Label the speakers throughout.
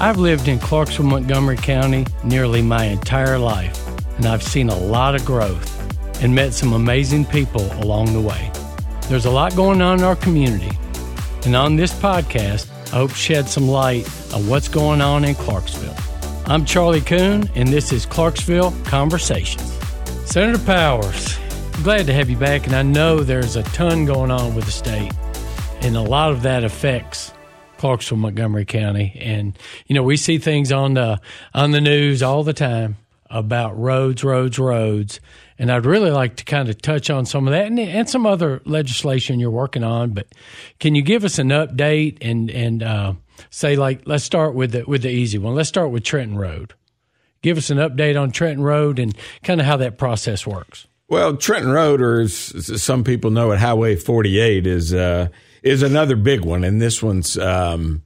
Speaker 1: I've lived in Clarksville, Montgomery County nearly my entire life, and I've seen a lot of growth and met some amazing people along the way. There's a lot going on in our community, and on this podcast, I hope to shed some light on what's going on in Clarksville. I'm Charlie Coon, and this is Clarksville Conversations. Senator Powers, glad to have you back, and I know there's a ton going on with the state, and a lot of that affects Clarksville, Montgomery County, and you know we see things on the on the news all the time about roads, roads, roads, and I'd really like to kind of touch on some of that and, and some other legislation you're working on. But can you give us an update and and uh, say like let's start with the with the easy one. Let's start with Trenton Road. Give us an update on Trenton Road and kind of how that process works.
Speaker 2: Well, Trenton Road, or as some people know it, Highway 48, is uh, is another big one, and this one's um,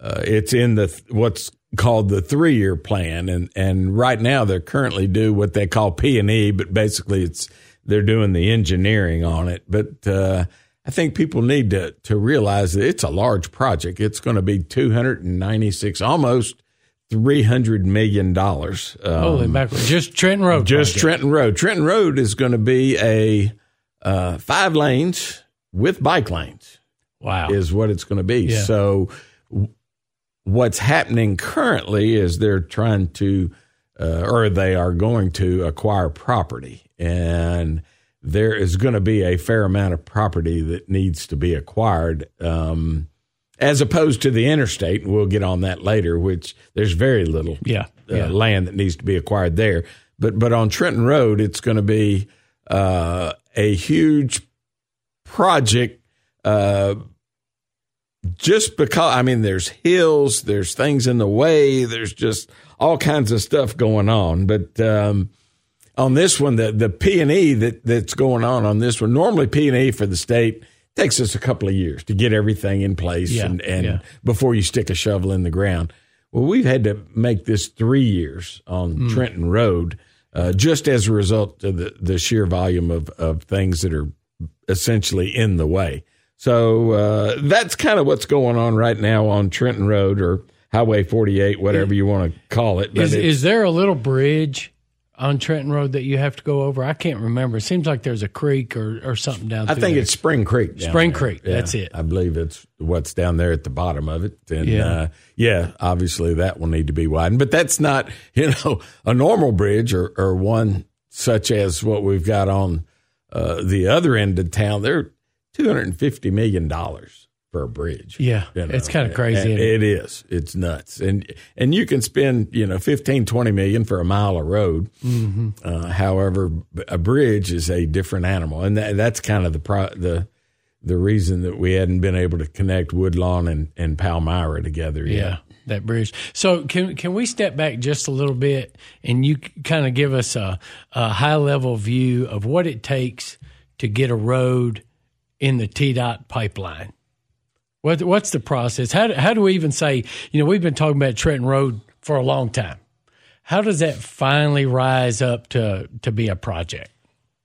Speaker 2: uh, it's in the what's called the three year plan, and and right now they're currently do what they call P and E, but basically it's they're doing the engineering on it. But uh, I think people need to to realize that it's a large project. It's going to be two hundred and ninety six, almost three hundred million dollars.
Speaker 1: Um, Holy mackerel! Just Trenton Road.
Speaker 2: Just project. Trenton Road. Trenton Road is going to be a uh, five lanes with bike lanes.
Speaker 1: Wow.
Speaker 2: Is what it's going to be. Yeah. So what's happening currently is they're trying to, uh, or they are going to acquire property. And there is going to be a fair amount of property that needs to be acquired. Um, as opposed to the interstate, and we'll get on that later, which there's very little
Speaker 1: yeah,
Speaker 2: uh, yeah. land that needs to be acquired there. But but on Trenton Road, it's going to be uh, a huge project uh, just because I mean there's hills, there's things in the way, there's just all kinds of stuff going on. But um, on this one, the the P and E that that's going on on this one, normally P and E for the state takes us a couple of years to get everything in place yeah, and, and yeah. before you stick a shovel in the ground. Well, we've had to make this three years on mm. Trenton Road, uh, just as a result of the, the sheer volume of, of things that are essentially in the way. So uh, that's kind of what's going on right now on Trenton Road or Highway 48, whatever you want to call it.
Speaker 1: Is, is there a little bridge on Trenton Road that you have to go over? I can't remember. It seems like there's a creek or, or something down. There.
Speaker 2: I think
Speaker 1: there.
Speaker 2: it's Spring Creek.
Speaker 1: Spring
Speaker 2: there.
Speaker 1: Creek.
Speaker 2: Yeah,
Speaker 1: that's it.
Speaker 2: I believe it's what's down there at the bottom of it. And yeah, uh, yeah obviously that will need to be widened, but that's not you know a normal bridge or, or one such as what we've got on uh, the other end of town. They're two hundred and fifty million dollars for a bridge.
Speaker 1: Yeah, you know? it's kind of crazy.
Speaker 2: It? it is. It's nuts, and and you can spend you know 15, 20 million for a mile of road. Mm-hmm. Uh, however, a bridge is a different animal, and that, that's kind of the pro, the the reason that we hadn't been able to connect Woodlawn and, and Palmyra together yet.
Speaker 1: Yeah, that bridge. So can can we step back just a little bit and you kind of give us a, a high level view of what it takes to get a road in the TDOT pipeline? What, what's the process? How do, how do we even say, you know, we've been talking about Trenton Road for a long time. How does that finally rise up to, to be a project?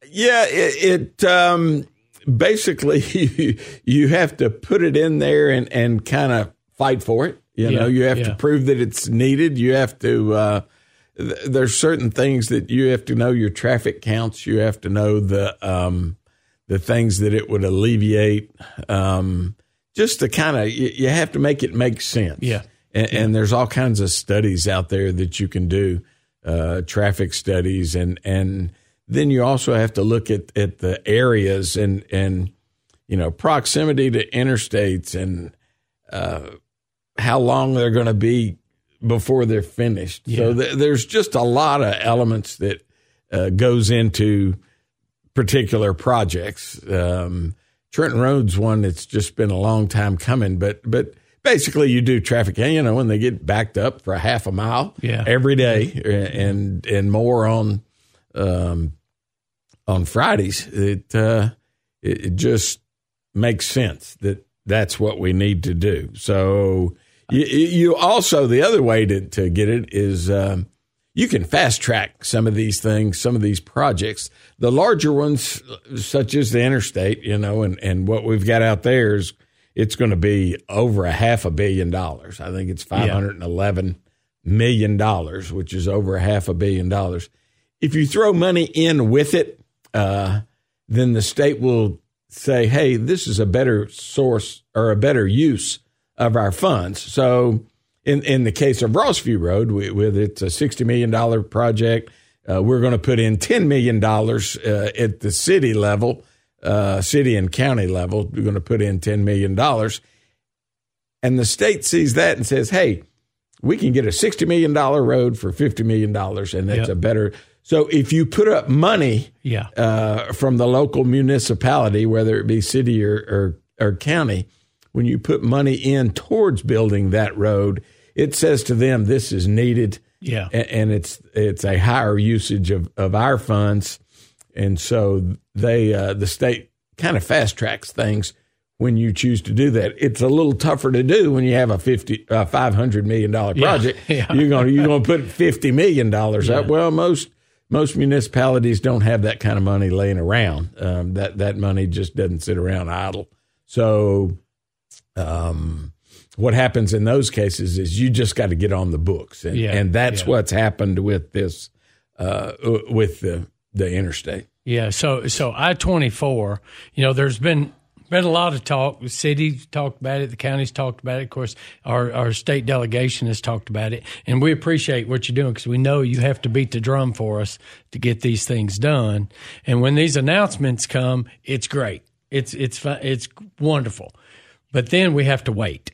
Speaker 2: Yeah, it, it um, basically you, you have to put it in there and, and kind of fight for it. You know, you have yeah. to prove that it's needed. You have to, uh, th- there's certain things that you have to know your traffic counts. You have to know the, um, the things that it would alleviate. Um, just to kind of, you, you, have to make it make sense.
Speaker 1: Yeah.
Speaker 2: And,
Speaker 1: yeah.
Speaker 2: and there's all kinds of studies out there that you can do, uh, traffic studies, and and then you also have to look at at the areas and and you know proximity to interstates and uh, how long they're going to be before they're finished. Yeah. So th- there's just a lot of elements that uh, goes into particular projects. Um, Trenton Road's one that's just been a long time coming, but but basically you do traffic. You know, when they get backed up for a half a mile
Speaker 1: yeah.
Speaker 2: every day, and and more on um, on Fridays, it, uh, it it just makes sense that that's what we need to do. So you, you also the other way to to get it is. Um, you can fast track some of these things, some of these projects. The larger ones, such as the interstate, you know, and, and what we've got out there is it's going to be over a half a billion dollars. I think it's five hundred and eleven million dollars, which is over a half a billion dollars. If you throw money in with it, uh, then the state will say, "Hey, this is a better source or a better use of our funds." So, in in the case of Rossview Road, we, with it's a sixty million dollar project, uh, we're going to put in ten million dollars uh, at the city level, uh, city and county level. We're going to put in ten million dollars, and the state sees that and says, "Hey." We can get a $60 million road for $50 million, and that's
Speaker 1: Yep.
Speaker 2: a better. So if you put up money
Speaker 1: Yeah.
Speaker 2: uh, from the local municipality, whether it be city or, or, or county, when you put money in towards building that road, it says to them, this is needed.
Speaker 1: Yeah.
Speaker 2: And it's it's a higher usage of, of our funds, and so they uh, the state kind of fast tracks things when you choose to do that. It's a little tougher to do when you have a fifty uh, five hundred million dollar project.
Speaker 1: yeah.
Speaker 2: You're going to you're to put fifty million dollars up. Well, most most municipalities don't have that kind of money laying around. Um, that that money just doesn't sit around idle. So, um, what happens in those cases is you just got to get on the books, and,
Speaker 1: Yeah,
Speaker 2: and that's
Speaker 1: yeah.
Speaker 2: what's happened with this uh, with the the interstate.
Speaker 1: Yeah, so so I twenty four. You know, there's been been a lot of talk. The city's talked about it. The county's talked about it. Of course, our our state delegation has talked about it, and we appreciate what you're doing because we know you have to beat the drum for us to get these things done. And when these announcements come, it's great. It's it's it's wonderful, but then we have to wait.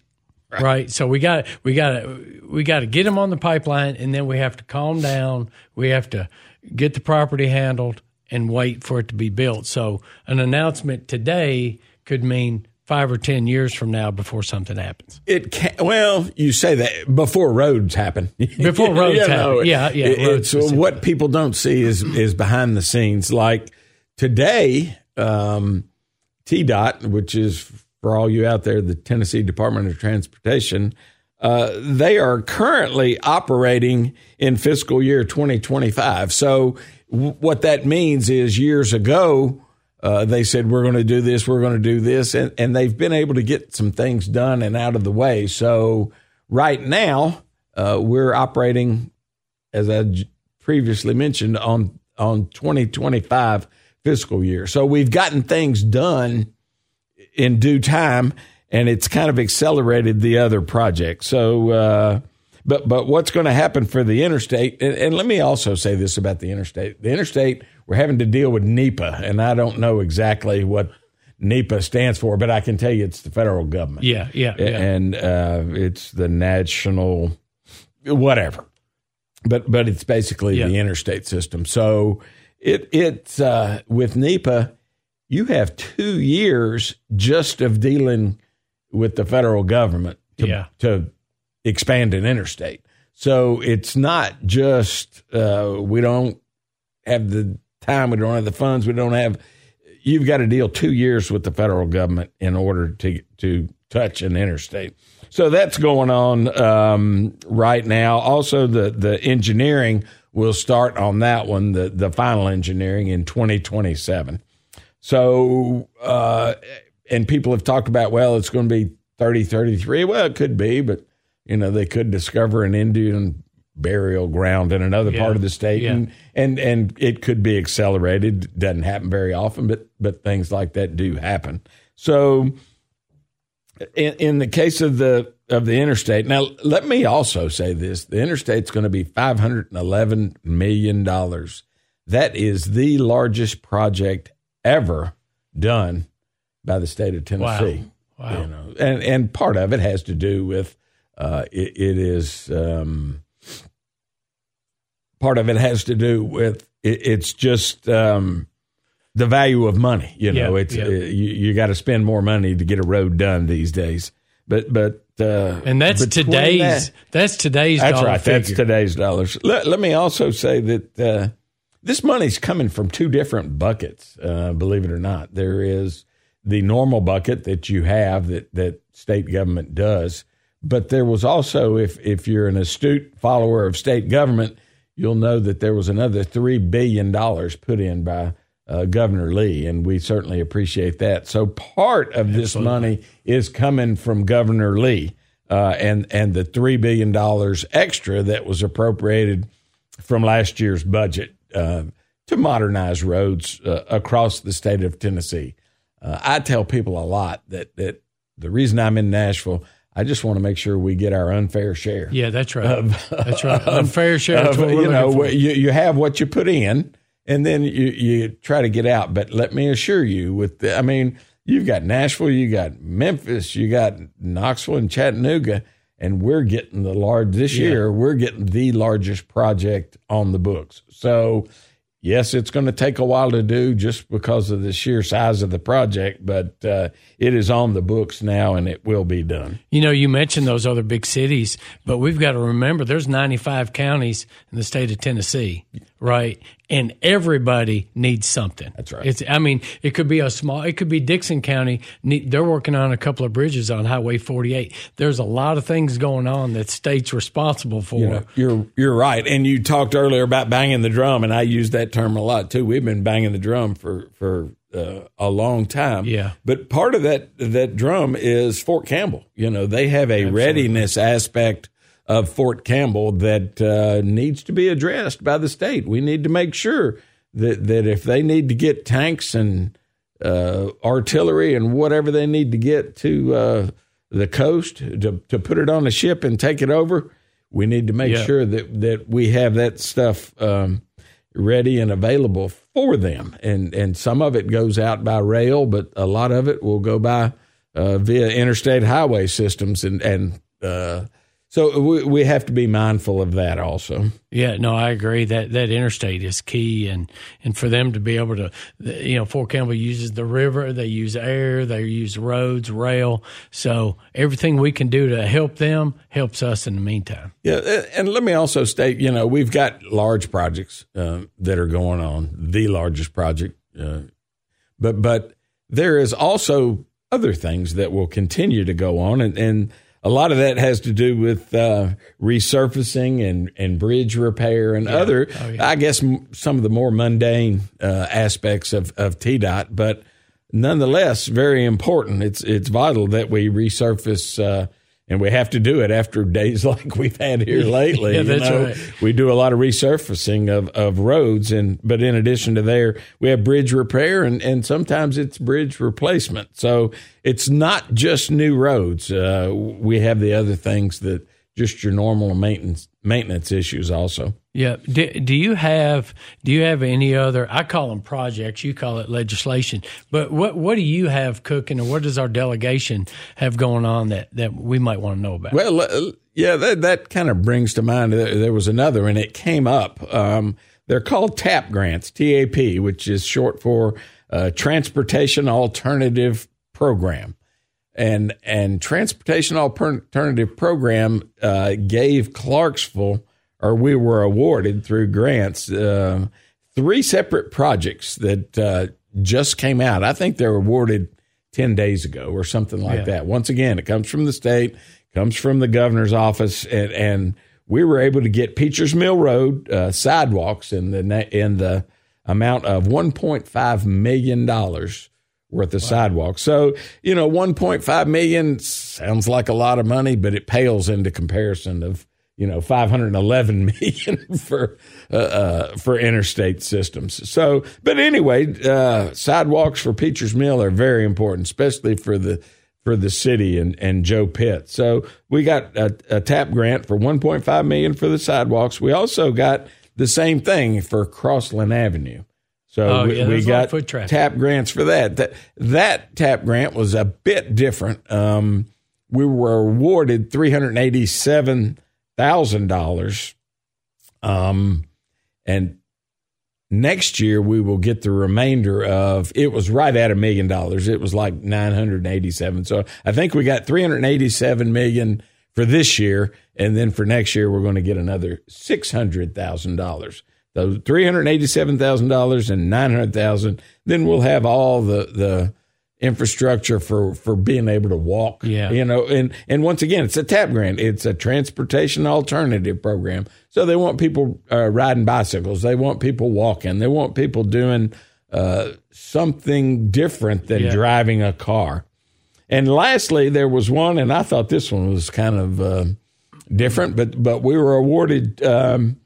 Speaker 1: Right. So we got we got to we got to get them on the pipeline, and then we have to calm down. We have to get the property handled and wait for it to be built. So an announcement today could mean five or ten years from now before something happens.
Speaker 2: It can well, you say that before roads happen.
Speaker 1: Before roads happen. Yeah, yeah,
Speaker 2: It- it's what people don't see is is behind the scenes. Like today, um, TDOT, which is for all you out there, the Tennessee Department of Transportation, uh, they are currently operating in fiscal year 2025. So w- what that means is years ago. Uh, they said we're going to do this, we're going to do this, and, and they've been able to get some things done and out of the way. So right now, uh, we're operating, as I j- previously mentioned, on on 2025 fiscal year. So we've gotten things done in due time, and it's kind of accelerated the other projects. So, uh, but but what's going to happen for the interstate? And, and let me also say this about the interstate: the interstate we're having to deal with NEPA, and I don't know exactly what NEPA stands for, but I can tell you it's the federal government.
Speaker 1: Yeah, yeah, yeah.
Speaker 2: and uh, it's the national whatever but but it's basically
Speaker 1: Yeah.
Speaker 2: the interstate system so it it's uh, with NEPA you have two years just of dealing with the federal government to,
Speaker 1: Yeah.
Speaker 2: to expand an interstate so it's not just uh, we don't have the time we don't have the funds we don't have you've got to deal two years with the federal government in order to to touch an interstate. So that's going on um, right now. Also, the the engineering will start on that one, the the final engineering in 2027. So, uh, and people have talked about, well, it's going to be 30, 33. Well, it could be, but you know, they could discover an Indian burial ground in another
Speaker 1: Yeah.
Speaker 2: part of the state,
Speaker 1: Yeah.
Speaker 2: and and and it could be accelerated. Doesn't happen very often, but but things like that do happen. So, in, in the case of the of the interstate, now let me also say this: the interstate's going to be five hundred and eleven million dollars. That is the largest project ever done by the state of Tennessee.
Speaker 1: Wow.
Speaker 2: You know, and and part of it has to do with uh, it, it is um, part of it has to do with it, it's just um, the value of money. You know,
Speaker 1: Yeah,
Speaker 2: it's
Speaker 1: yeah.
Speaker 2: uh, you, you got to spend more money to get a road done these days. But but uh,
Speaker 1: and that's today's
Speaker 2: that-
Speaker 1: that's today's
Speaker 2: that's
Speaker 1: dollar
Speaker 2: right. That's today's dollars. Let, let me also say that uh, this money's coming from two different buckets. Uh, believe it or not, there is the normal bucket that you have that that state government does, but there was also, if if you're an astute follower of state government, you'll know that there was another three billion dollars put in by uh, Governor Lee, and we certainly appreciate that. So part of this money is coming from Governor Lee, uh, and and the three billion dollars extra that was appropriated from last year's budget uh, to modernize roads uh, across the state of Tennessee. Uh, I tell people a lot that that the reason I'm in Nashville. I just want to make sure we get our unfair share.
Speaker 1: Yeah, that's right. that's right. Unfair share. What
Speaker 2: you know, you, you have what you put in, and then you, you try to get out. But let me assure you, with the, I mean, you've got Nashville, you got Memphis, you got Knoxville and Chattanooga, and we're getting the large this
Speaker 1: Yeah.
Speaker 2: year. We're getting the largest project on the books. So. Yes, it's going to take a while to do just because of the sheer size of the project, but uh, it is on the books now and it will be done.
Speaker 1: You know, you mentioned those other big cities, but we've got to remember there's 95 counties in the state of Tennessee, right? And everybody needs something.
Speaker 2: That's right.
Speaker 1: It's, I mean, it could be a small, it could be Dickson County. They're working on a couple of bridges on Highway 48. There's a lot of things going on that state's responsible for.
Speaker 2: You know, you're you're right, and you talked earlier about banging the drum, and I use that term a lot too. We've been banging the drum for for uh, a long time.
Speaker 1: Yeah.
Speaker 2: but part of that that drum is Fort Campbell. You know, they have a readiness aspect of Fort Campbell that uh, needs to be addressed by the state. We need to make sure that that if they need to get tanks and uh, artillery and whatever they need to get to uh, the coast to to put it on a ship and take it over, we need to make
Speaker 1: Yeah.
Speaker 2: sure that that we have that stuff um, ready and available for them. And and some of it goes out by rail, but a lot of it will go by uh, via interstate highway systems and and uh, so we, we have to be mindful of that also.
Speaker 1: Yeah, no, I agree that that interstate is key, and and for them to be able to, you know, Fort Campbell uses the river, they use air, they use roads, rail, so everything we can do to help them helps us in the meantime.
Speaker 2: Yeah, and let me also state, you know, we've got large projects uh, that are going on, the largest project, uh, but but there is also other things that will continue to go on, and, and a lot of that has to do with uh, resurfacing and and bridge repair and other,
Speaker 1: Oh, yeah.
Speaker 2: I guess, m- some of the more mundane uh, aspects of of TDOT, but nonetheless, very important. It's it's vital that we resurface. And we have to do it after days like we've had here lately.
Speaker 1: Yeah,
Speaker 2: you
Speaker 1: that's
Speaker 2: know.
Speaker 1: right.
Speaker 2: We do a lot of resurfacing of, of roads, and but in addition to there, we have bridge repair, and, and sometimes it's bridge replacement. So it's not just new roads. Uh, we have the other things that just your normal maintenance maintenance issues also.
Speaker 1: Yeah. Do, do you have do you have any other? I call them projects. You call it legislation. But what what do you have cooking, or what does our delegation have going on that that we might want to know about?
Speaker 2: Well, uh, yeah, that that kind of brings to mind there, there was another, and it came up. Um, they're called TAP grants, TAP, which is short for uh, Transportation Alternative Program, and and Transportation Alternative Program uh, gave Clarksville, or we were awarded through grants, uh, three separate projects that uh, just came out. I think they were awarded 10 days ago or something like
Speaker 1: Yeah.
Speaker 2: that. Once again, it comes from the state, comes from the governor's office, and, and we were able to get Peachers Mill Road uh, sidewalks in the in the amount of 1.5 million dollars worth of sidewalk, So, you know, 1.5 million sounds like a lot of money, but it pales into comparison of you know 511 million for uh, uh, for interstate systems. So, but anyway, uh, sidewalks for Peachers Mill are very important, especially for the for the city and, and Joe Pitt. So we got a, a TAP grant for 1.5 million for the sidewalks. We also got the same thing for Crossland Avenue. So
Speaker 1: Oh,
Speaker 2: we,
Speaker 1: yeah,
Speaker 2: we
Speaker 1: there's a lot of
Speaker 2: got. TAP grants for that. That that TAP grant was a bit different. Um, we were awarded three hundred eighty-seven thousand dollars, um, and next year we will get the remainder of. It was right at a million dollars. It was like nine hundred eighty-seven. So I think we got three hundred eighty-seven million for this year, and then for next year we're going to get another six hundred thousand dollars. Those three hundred eighty-seven thousand dollars and nine hundred thousand. Then we'll have all the the infrastructure for for being able to walk.
Speaker 1: Yeah.
Speaker 2: you know, and and once again, it's a TAP grant. It's a transportation alternative program. So they want people uh, riding bicycles. They want people walking. They want people doing uh, something different than
Speaker 1: Yeah.
Speaker 2: driving a car. And lastly, there was one, and I thought this one was kind of uh, different, but but we were awarded um,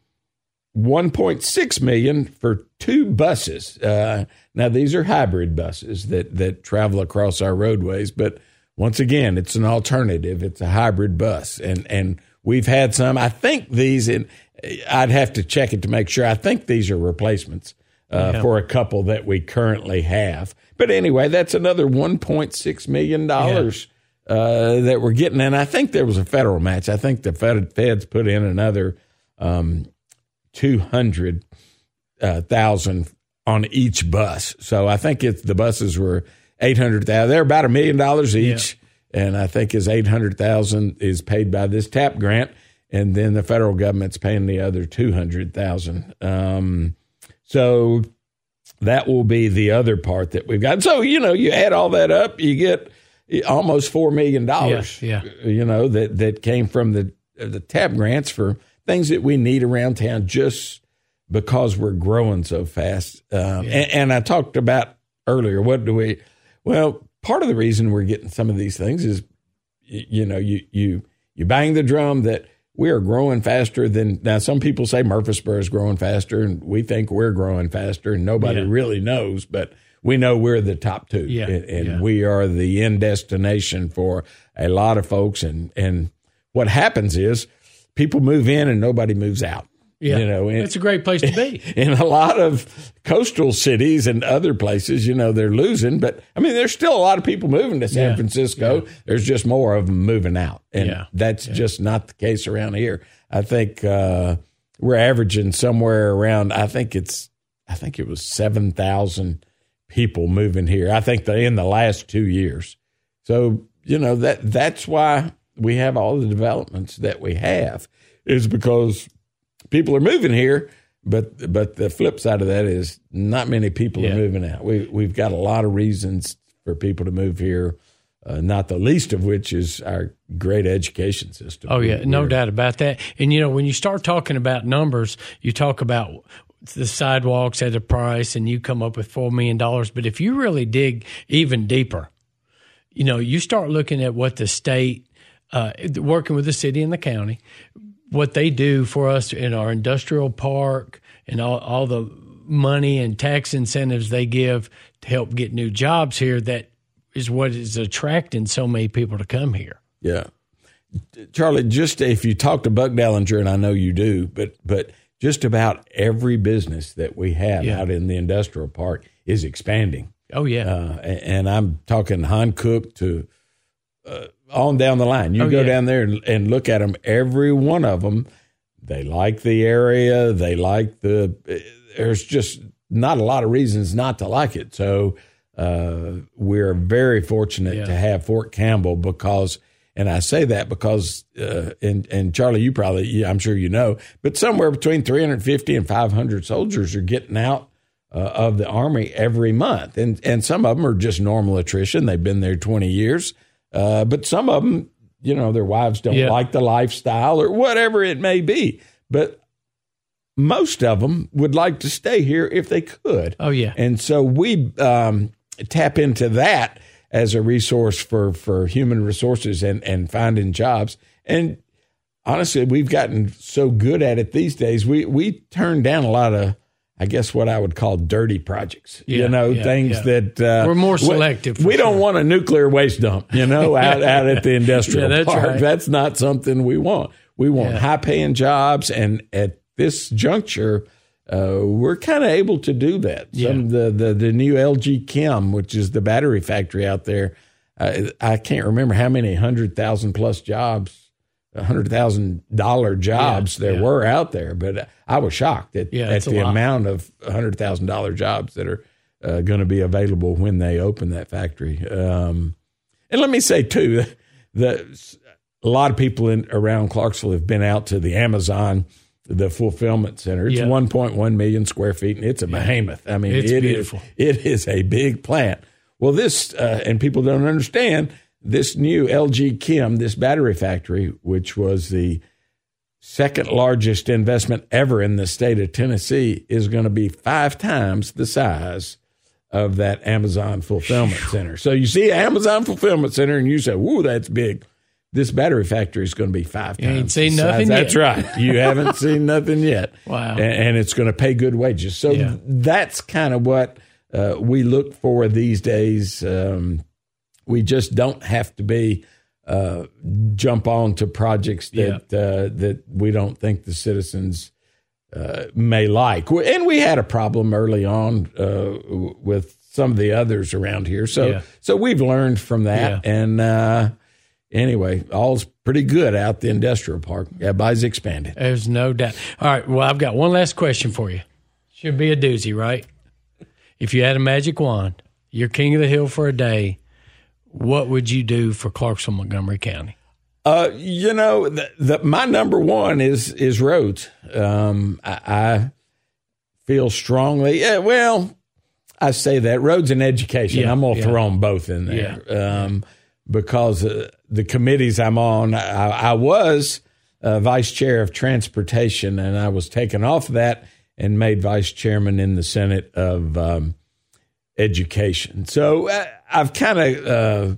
Speaker 2: 1.6 million for two buses. Uh, now these are hybrid buses that that travel across our roadways, but once again, it's an alternative. It's a hybrid bus, and and we've had some. I think these, and I'd have to check it to make sure. I think these are replacements uh,
Speaker 1: Yeah.
Speaker 2: for a couple that we currently have. But anyway, that's another 1.6 million dollars. Uh, that we're getting, and I think there was a federal match. I think the fed, feds put in another um, two hundred uh, thousand on each bus. So I think if the buses were eight hundred thousand. They're about a million dollars each, and I think is eight hundred thousand is paid by this TAP grant, and then the federal government's paying the other two hundred thousand. Um, so that will be the other part that we've got. So you know, you add all that up, you get almost four million dollars.
Speaker 1: Yeah,
Speaker 2: You know that that came from the the TAP grants for things that we need around town just because we're growing so fast. Um, and, and I talked about earlier. What do we? Well, part of the reason we're getting some of these things is, you know, you you you bang the drum that we are growing faster than now. Some people say Murfreesboro is growing faster, and we think we're growing faster, and nobody
Speaker 1: Yeah.
Speaker 2: really knows, but. We know we're the top two,
Speaker 1: Yeah,
Speaker 2: and, and
Speaker 1: yeah.
Speaker 2: we are the end destination for a lot of folks. And and what happens is people move in and nobody moves out.
Speaker 1: Yeah.
Speaker 2: You know, and,
Speaker 1: it's a great place to be.
Speaker 2: in a lot of coastal cities and other places, you know, they're losing. But I mean, there's still a lot of people moving to San
Speaker 1: Yeah.
Speaker 2: Francisco. There's just more of them moving out. And
Speaker 1: Yeah.
Speaker 2: that's just not the case around here. I think uh, we're averaging somewhere around, I think it's, I think it was 7,000 people moving here. I think they in the last two years. So, you know, that that's why we have all the developments that we have is because people are moving here, but but the flip side of that is not many people
Speaker 1: Yeah.
Speaker 2: are moving out. We we've got a lot of reasons for people to move here. Uh, not the least of which is our great education system.
Speaker 1: Oh yeah, no
Speaker 2: We're-
Speaker 1: doubt about that. And you know, when you start talking about numbers, you talk about the sidewalks at a price, and you come up with four million dollars. But if you really dig even deeper, you know, you start looking at what the state, uh, working with the city and the county, what they do for us in our industrial park and all, all the money and tax incentives they give to help get new jobs here. That is what is attracting so many people to come here.
Speaker 2: Yeah. Charlie, just if you talk to Buck Dellinger, and I know you do, but but just about every business that we have
Speaker 1: Yeah.
Speaker 2: out in the industrial park is expanding.
Speaker 1: Oh yeah,
Speaker 2: Uh, a- and I'm talking Hankook to uh, on down the line. You
Speaker 1: Oh,
Speaker 2: go
Speaker 1: yeah.
Speaker 2: down there and, and look at them. Every one of them, they like the area. They like the. There's just not a lot of reasons not to like it. So uh, we're very fortunate
Speaker 1: Yeah.
Speaker 2: to have Fort Campbell because. And I say that because, uh, and and Charlie, you probably, yeah, I'm sure you know, but somewhere between 350 and 500 soldiers are getting out uh, of the army every month, and and some of them are just normal attrition. They've been there twenty years, uh, but some of them, you know, their wives don't
Speaker 1: Yeah.
Speaker 2: like the lifestyle or whatever it may be. But most of them would like to stay here if they could.
Speaker 1: oh yeah.
Speaker 2: And so we um, tap into that as a resource for, for human resources and, and finding jobs. And honestly, we've gotten so good at it these days. We we turn down a lot of, I guess, what I would call dirty projects.
Speaker 1: Yeah,
Speaker 2: you know,
Speaker 1: yeah,
Speaker 2: things
Speaker 1: yeah.
Speaker 2: that uh,
Speaker 1: We're more selective, for
Speaker 2: We, don't want a nuclear waste dump. You know, out out at the industrial
Speaker 1: Yeah, that's
Speaker 2: park.
Speaker 1: right.
Speaker 2: That's not something we want. We want high paying jobs, and at this juncture. Uh, we're kind of able to do that. Some the, the the new LG Chem, which is the battery factory out there, I can't remember how many hundred thousand plus jobs, hundred thousand dollar jobs
Speaker 1: Yeah,
Speaker 2: there
Speaker 1: yeah.
Speaker 2: were out there. But I was shocked at,
Speaker 1: Yeah,
Speaker 2: at the amount of hundred thousand dollar jobs that are uh, going to be available when they open that factory. Um, and let me say too, that a lot of people in around Clarksville have been out to the Amazon, the fulfillment center. It's
Speaker 1: Yeah.
Speaker 2: 1.1 million square feet, and it's a behemoth. I mean,
Speaker 1: It's
Speaker 2: it is-
Speaker 1: beautiful.
Speaker 2: it is a big plant. Well, this uh, and people don't understand this new LG Chem, this battery factory, which was the second largest investment ever in the state of Tennessee, is going to be five times the size of that Amazon fulfillment center. So you see Amazon fulfillment center, and you say, "Whoa, that's big." This battery factory is going to be five
Speaker 1: You
Speaker 2: times.
Speaker 1: ain't seen nothing
Speaker 2: That's right. You haven't seen nothing yet.
Speaker 1: Wow.
Speaker 2: And, and it's going to pay good wages. So
Speaker 1: Yeah.
Speaker 2: that's kind of what uh, we look for these days. Um, we just don't have to be uh, jump on to projects that uh, that we don't think the citizens uh, may like. And we had a problem early on uh, with some of the others around here. So
Speaker 1: Yeah.
Speaker 2: so we've learned from that. And uh, anyway, all's pretty good out the industrial park. Everybody's expanded.
Speaker 1: There's no doubt. All right. Well, I've got one last question for you. Should be a doozy, right? If you had a magic wand, you're king of the hill for a day. What would you do for Clarksville, Montgomery County?
Speaker 2: Uh, you know, the, the, my number one is is roads. Um, I, I feel strongly. Yeah, well, I say that roads and education.
Speaker 1: Yeah,
Speaker 2: I'm gonna
Speaker 1: yeah.
Speaker 2: throw them both in there um, because uh, the committees I'm on. I, I was uh, vice chair of transportation, and I was taken off that and made vice chairman in the Senate of um, education. So uh, I've kind of. Uh,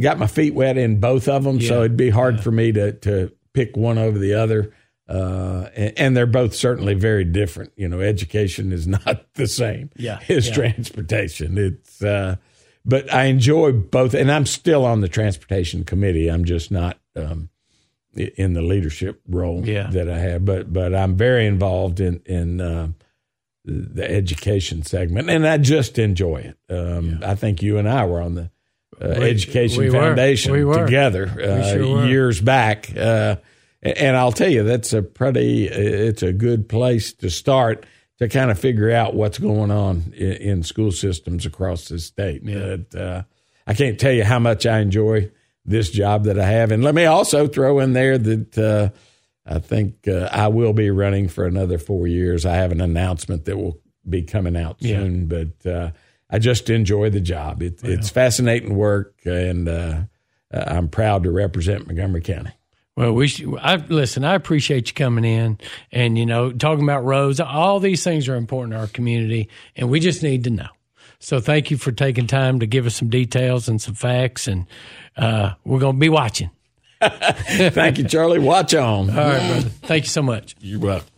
Speaker 2: got my feet wet in both of them, so it'd be hard for me to to pick one over the other. Uh, and, and they're both certainly very different. You know, education is not the same
Speaker 1: Yeah,
Speaker 2: as
Speaker 1: yeah.
Speaker 2: transportation. It's, uh, but I enjoy both, and I'm still on the transportation committee. I'm just not um, in the leadership role
Speaker 1: Yeah.
Speaker 2: that I have, but but I'm very involved in in uh, the education segment, and I just enjoy it. Um, I think you and I were on the uh,
Speaker 1: We-
Speaker 2: Education
Speaker 1: we were.
Speaker 2: Foundation
Speaker 1: We were.
Speaker 2: together uh,
Speaker 1: sure were.
Speaker 2: years back, uh, and I'll tell you that's a pretty. It's a good place to start to kind of figure out what's going on in, in school systems across the state.
Speaker 1: Yeah.
Speaker 2: But, uh, I can't tell you how much I enjoy this job that I have, and let me also throw in there that. I think uh, I will be running for another four years. I have an announcement that will be coming out
Speaker 1: Yeah.
Speaker 2: soon, but uh, I just enjoy the job. It, It's fascinating work, and uh, uh, I'm proud to represent Montgomery County.
Speaker 1: Well, we should, I listen. I appreciate you coming in and you know talking about roads. All these things are important to our community, and we just need to know. So, thank you for taking time to give us some details and some facts, and uh, we're going to be watching.
Speaker 2: Thank you, Charlie. Watch on.
Speaker 1: All right, brother. Thank you so much.
Speaker 2: You're welcome.